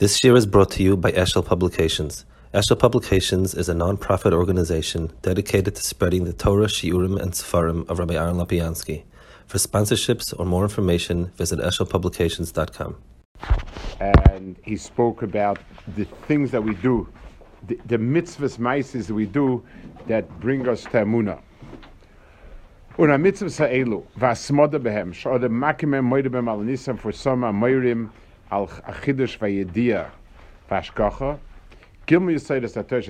This year is brought to you by Eshel Publications. Eshel Publications is a non-profit organization dedicated to spreading the Torah, Shiurim, and Sefarim of Rabbi Aaron Lopiansky. For sponsorships or more information, visit eshelpublications.com. And he spoke about the things that we do, the, the mitzvahs, that we do that bring us to Amunah. Una mitzvah sa'elu, v'asmoda behem, sh'odem makimem moide bem al nisam for some amoirim al yisaydas atosh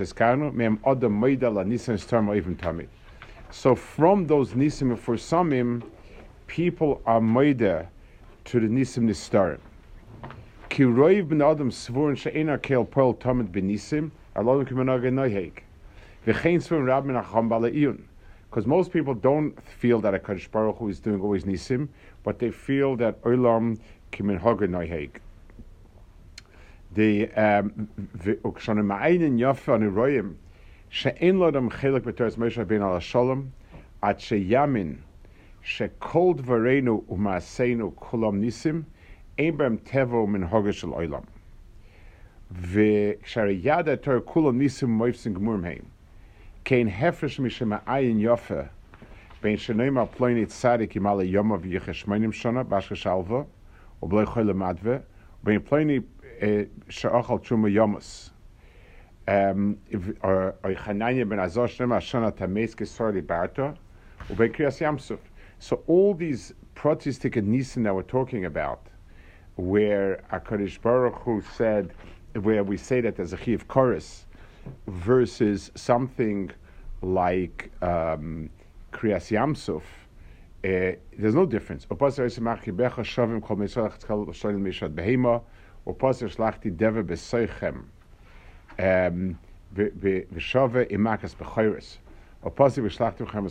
moide la nisam storm tamid. So from those nisim for samim, people are moide to the nisim nistarim. Ki roiv ben poel tamid benisim, alon kumenage noihek. V'chein rab min acham. Because most people don't feel that a Kadosh Baruch Hu is doing always nisim, but they feel that Olam kimen hoge neu heig. De ähm vi ok schon im einen jahr für eine reue sche in lot am khilak betes mesha bin ala shalom at she yamin she cold vareno u um ma seno kolom nisim embem tevo min hoge shel oilam. Ve shar yada ter kolom nisim moifsin gmurm heim. Kein hefresh mishem ein yofer bin shnoym a ploinit sadik im ale yechesh meinem shona bashe shalva bloy khole madve. Ben ploini shachal chuma yomus um or ay khananye ben azosh nema shona tames ke sorli barto ben so all these protestic nissen that we're talking about where Akadish Baruch Hu said where we say that there's a chiv chorus versus something like um, Yamsuf, uh, there's no difference. Opasar Yisimach Yibecha Shavim Kol Behema, Shlachti Deve Besoichem, Imakas Bechoyres, V'shlachti V'chem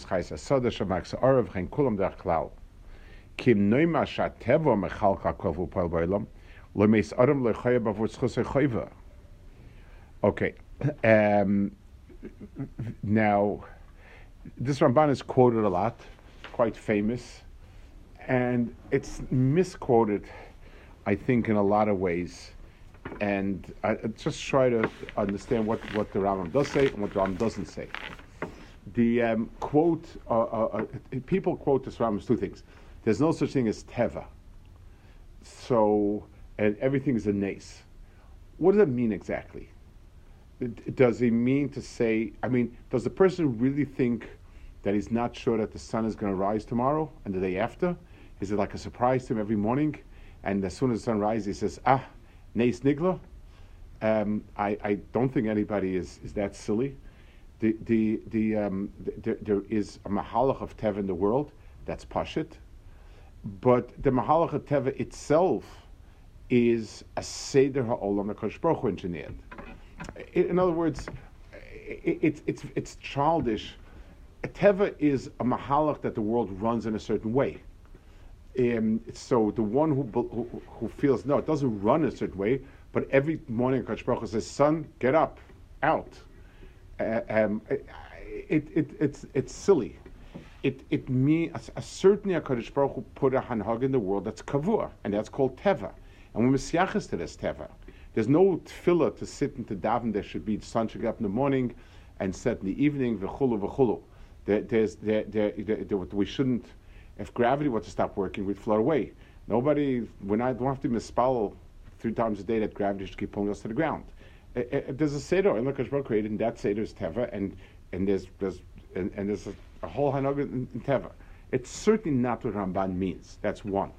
Sa'arav Chen Kulam Kim Noima Kol V'upal Ba'olam, Lo Meis Adam Lo Choya Bavur Tzchus Choyva. Okay. Um, now, this Ramban is quoted a lot, quite famous, and it's misquoted, I think, in a lot of ways. And I I just try to understand what, what the Ramban does say and what the Ramban doesn't say. The um, quote, uh, uh, uh, people quote this Ramban as two things. There's no such thing as teva. So, and everything is a nace. What does that mean exactly? does he mean to say, I mean, does the person really think that he's not sure that the sun is going to rise tomorrow and the day after? Is it like a surprise to him every morning? And as soon as the sun rises, he says, ah, neis nigla? Um, I, I don't think anybody is, is that silly. The, the, the, um, the, there is a mahalach of Teva in the world, that's Pashit. But the mahalach of Teva itself is a Seder HaOlam HaKadosh Baruch engineered in other words, it's it's it's childish. Teva is a mahalach that the world runs in a certain way. Um, so the one who, who, who feels no, it doesn't run a certain way, but every morning Kadosh Baruch Hu says, "Son, get up, out." Uh, um, it, it, it's it's silly. It it means a, certainly a Kadosh Baruch Hu put a hanhag in the world that's kavua, and that's called teva, and when we're to this teva. There's no tefillah to sit and to daven. There should be the sun should get up in the morning and set in the evening. V'chulu v'chulu. There, there's there, there, there, we shouldn't. If gravity were to stop working, we'd float away. Nobody. Not. Don't have to misspell three times a day that gravity should keep pulling us to the ground. It, it, there's a seder in Lukash created, and that seder is teva, and and there's there's and, and there's a, a whole hanag in, in teva. It's certainly not what Ramban means. That's one.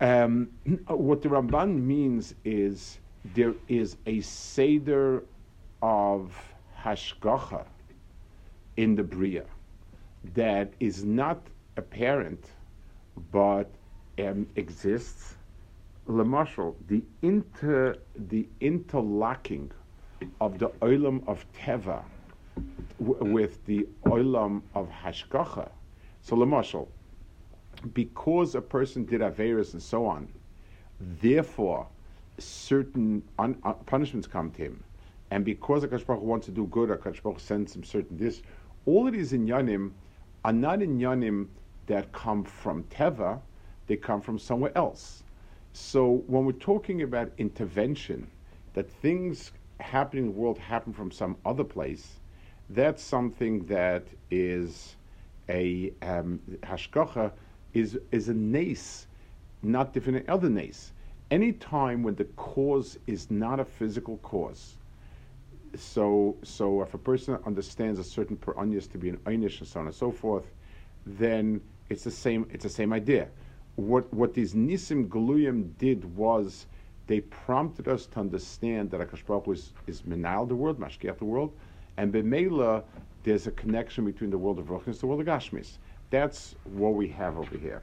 Um, what the Ramban means is there is a seder of hashgacha in the bria that is not apparent but um, exists. Lemashal, the inter the interlocking of the olam of teva w- with the olam of hashgacha. So lemashal, because a person did Averis and so on, therefore certain un, uh, punishments come to him. And because Akash Baruch wants to do good, Akash Baruch sends him certain this. All of these inyanim are not inyanim that come from Teva, they come from somewhere else. So when we're talking about intervention, that things happening in the world happen from some other place, that's something that is a um, is is a nace, not different than other nace. Any time when the cause is not a physical cause, so so if a person understands a certain peronius to be an einish and so on and so forth, then it's the same. It's the same idea. What what these nisim galuyim did was they prompted us to understand that Akash Baruch is is menal the world, mashkiach the world, and b'meila there's a connection between the world of Ruchnis and the world of Gashmis. That's what we have over here.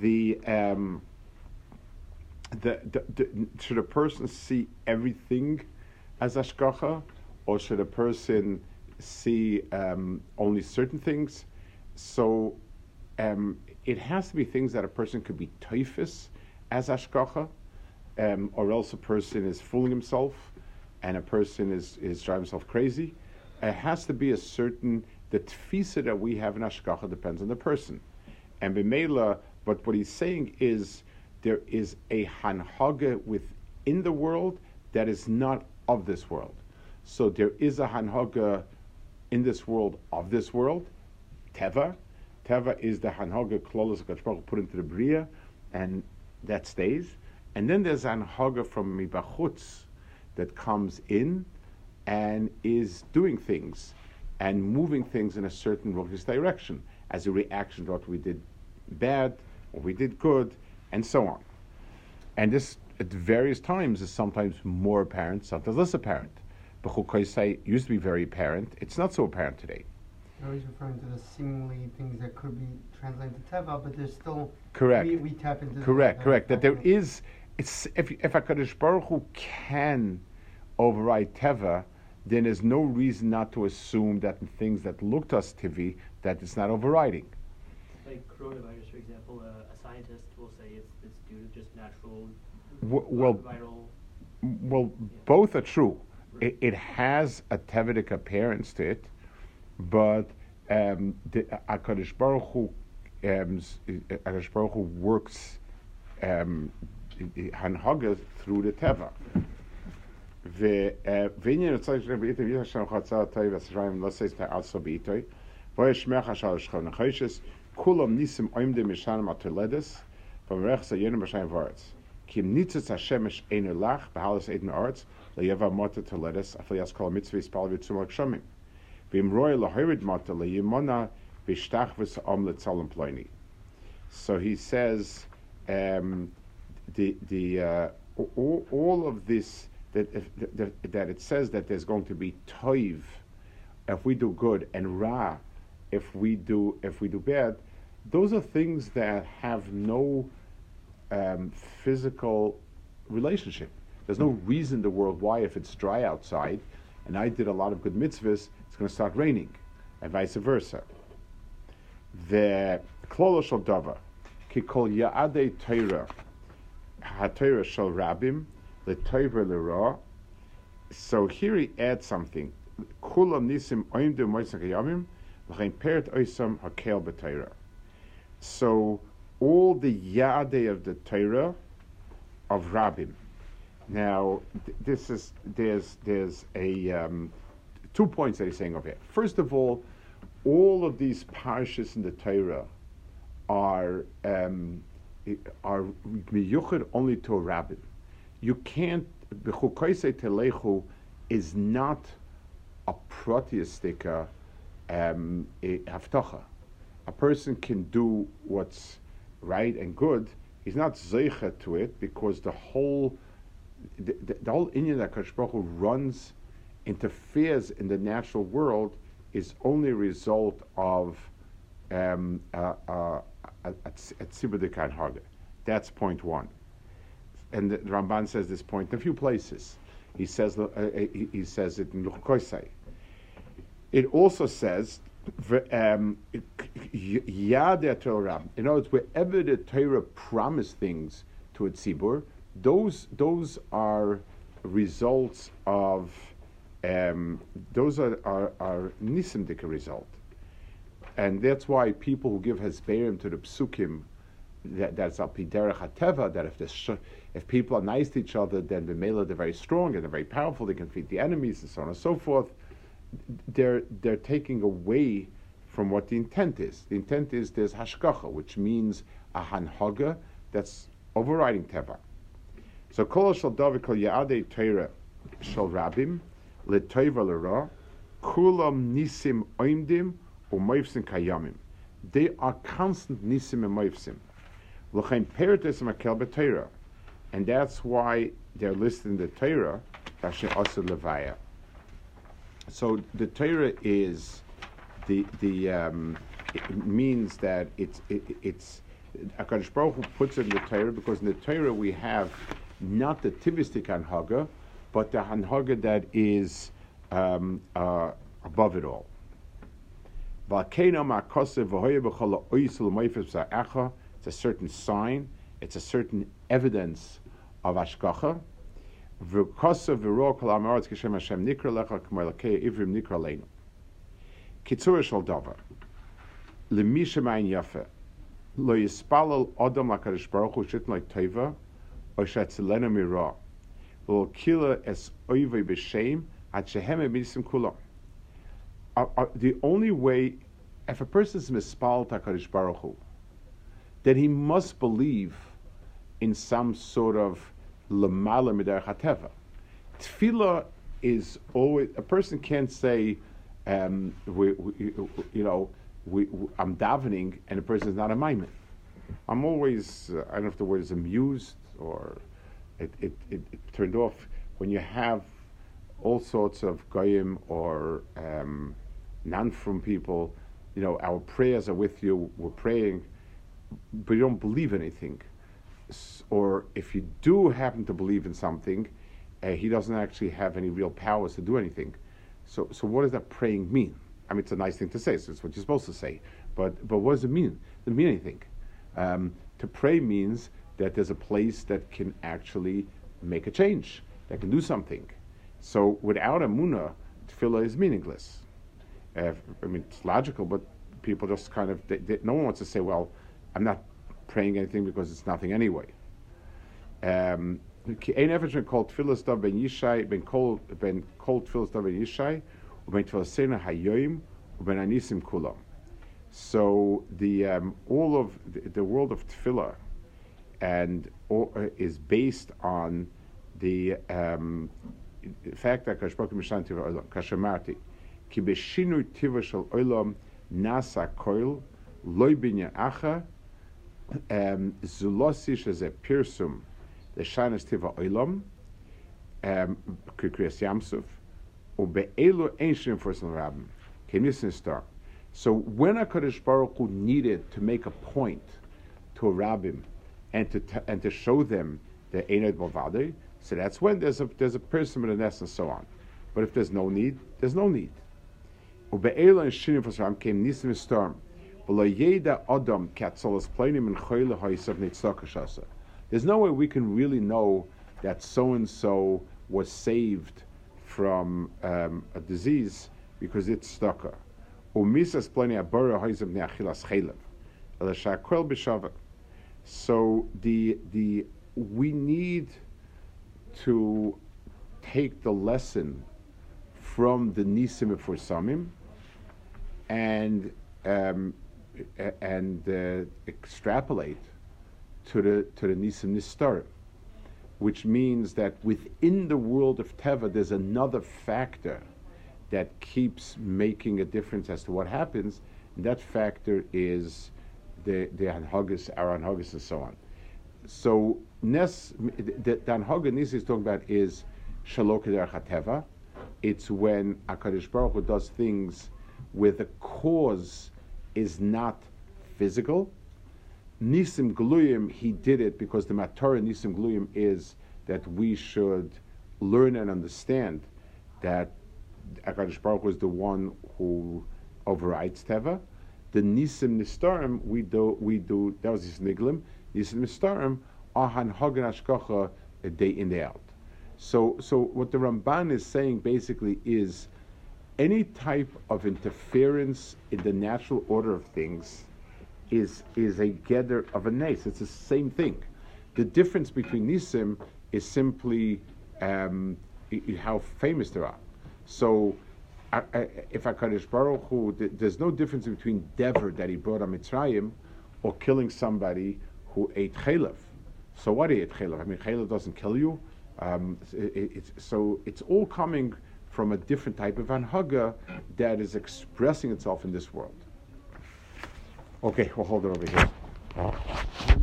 The, um, the, the, the, should a person see everything as ashkacha, or should a person see um, only certain things? So um, it has to be things that a person could be typhus as ashkacha, um, or else a person is fooling himself and a person is, is driving himself crazy it has to be a certain the tfisa that we have in ashkacha depends on the person, and b'meila. But what he's saying is there is a hanhaga within the world that is not of this world. So there is a hanhaga in this world of this world, teva. Teva is the hanhaga klolos put into the bria, and that stays. And then there's an hanhaga from mibachutz that comes in and is doing things and moving things in a certain religious direction as a reaction to what we did bad or we did good, and so on. And this at various times is sometimes more apparent, sometimes less apparent. B'chukoisai used to be very apparent. It's not so apparent today. You're always referring to the seemingly things that could be translated to teva, but there's still correct. We, we tap into correct, correct. That there is. It's if if Hakadosh Baruch Hu can override teva, then there's no reason not to assume that in things that look to us teva, that it's not overriding. Like coronavirus, for example, uh, a scientist will say it's, it's due to just natural w- well, viral. Well, yeah. both are true. It, it, has a tevidic appearance to it, but um, the Akadosh Baruch Hu, um, Baruch Hu works um, through the teva. ועניין רוצה שרבי תביא שם חצה תאי וסריים לא סייס תעשו ביטוי ויש מחש שכון החשס כולם ניסים עומדים משנם התולדס ומרך זה ינו בשיים וארץ Kim hashemesh lach eden arts leyeva mota to let us kol shomim v'im mota leyimona om. So he says um, the the uh, all, all, of this that, if, that that it says that there's going to be toiv if we do good and ra if we do if we do bad. Those are things that have no um, physical relationship. There's no reason in the world why if it's dry outside and I did a lot of good mitzvahs, it's going to start raining, and vice versa. The klolo shel dava, kikol yaadei Torah, ha Torah shel rabim, the toiver lera. So here he adds something. Kulam nisim oimdu moisak l'chein peret oisam hakel. So all the yade of the Torah of Rabbim. Now, th- this is there's there's a um, two points that he's saying over here. First of all, all of these parshas in the Torah are um, are miyuchad only to a rabbin you can't, B'chukoise Telechu is not a proteistic um. A person can do what's right and good. He's not zeicha to it because the whole the, the, the whole Indian that Baruch runs, interferes in the natural world is only a result of um, a, a, That's point one and the Ramban says this point in a few places. He says uh, uh he, he, says it in Luchkoisai. It also says um, Yad Torah. In other words, wherever the Torah promised things to a tzibur, those those are results of um, those are are, are nisimdika result, and that's why people who give hesperim to the psukim that, that's al piderech hateva, that if, sh- if people are nice to each other, then the mela they're very strong and they're very powerful, they can defeat the enemies and so on and so forth. They're, they're taking away from what the intent is. The intent is there's hashgacha, which means a hanhaga that's overriding teva. So kol shal david kol yaadei teira shal rabim letoiva lera kulam nisim oimdim u'moifsim kayamim. They are constant nisim and moifsim. L'chein peritis makel b'teira. And that's why they're listed in the Torah, Asher Asur Levaya. So the Torah is the the um, means that it's it, it's Hakadosh Baruch Hu puts it in the Torah because in the Torah we have not the tivistic hanhaga, but the hanhaga that is um, uh, above it all. It's a certain sign. It's a certain evidence of ashkacha. V'kosav v'ro kol amaretz kishem Hashem nikra lecha k'mar lakei ivrim nikra leinu. Kitzur shel davar. Lemi shemayin yafe. Lo yispalal odom lakarish baruch hu shitn like teva, o shetzilenu mira. Lo kila es oivei b'shem at shehem emisim kulam. The only way, if a person is mispal takarish baruch hu, then he must believe in some sort of lamala midar hateva. Tefillah is always a person can't say, um, we, we, you know, we, I'm davening and a person is not a maimin. I'm always, uh, I don't know if the word is amused or it, it, it, it, turned off when you have all sorts of goyim or um, non from people. You know, our prayers are with you. We're praying, but you don't believe anything or if you do happen to believe in something, uh, he doesn't actually have any real powers to do anything. So, so what does that praying mean? I mean, it's a nice thing to say, so it's what you're supposed to say. But, but what does it mean? It doesn't mean anything. Um, to pray means that there's a place that can actually make a change, that can do something. So without a munah, tefillah is meaningless. Uh, I mean, it's logical, but people just kind of, they, they, no one wants to say, well, I'm not praying anything because it's nothing anyway. Um. So the um, all of the, the, world of Tefillah and uh, is based on the um, fact that Kashbok Mishan Tiva Olam Kashamarti Ki Beshinu Tiva Shel Olam Nasa Koil Loy Binya Acha Zulosish as a Pirsum the Shanas Tiva Oilam, um, Kriyas Yamsuf, Ube'elu Ancient First Rabbim, Kenisn Star. So when HaKadosh Baruch Hu needed to make a point to a rabbim and to t- and to show them the Einad Bavadei, so that's when there's a there's a person with a nest and so on. But if there's no need, there's no need. Ube'elu and Shinim First Rabbim came Nisim. There's no way we can really know that so and so was saved from um, a disease because it's stuck. So the the we need to take the lesson from the nisim for samim and um, and uh, extrapolate to the to the Nisim Nistarim, which means that within the world of Teva, there's another factor that keeps making a difference as to what happens, and that factor is the the Anhagas, our and so on. So Nes, the, the Anhaga Nisi is talking about is Shalok Hateva. It's when Akadosh Baruch Hu does things where the cause is not physical, Nisim Gluyim, he did it because the Matorah Nisim Gluyim is that we should learn and understand that Akadosh Baruch was the one who overrides Teva. The Nisim Nistarim, we do, we do, that was his Niglim. Nisim Nistarim, Ahan Hagan Ashkacha, a day in, day out. So, so what the Ramban is saying basically is any type of interference in the natural order of things is is a gather of a nace. It's the same thing. The difference between nisim is simply um, how famous they are. So, I, I, if Hakadosh Baruch Hu, th- there's no difference between dever that he brought on Mitzrayim, or killing somebody who ate chalev. So what ate chalev? I mean, chalev doesn't kill you. Um, it- it's, so it's all coming from a different type of anhaga that is expressing itself in this world. Okay, we'll hold it over here.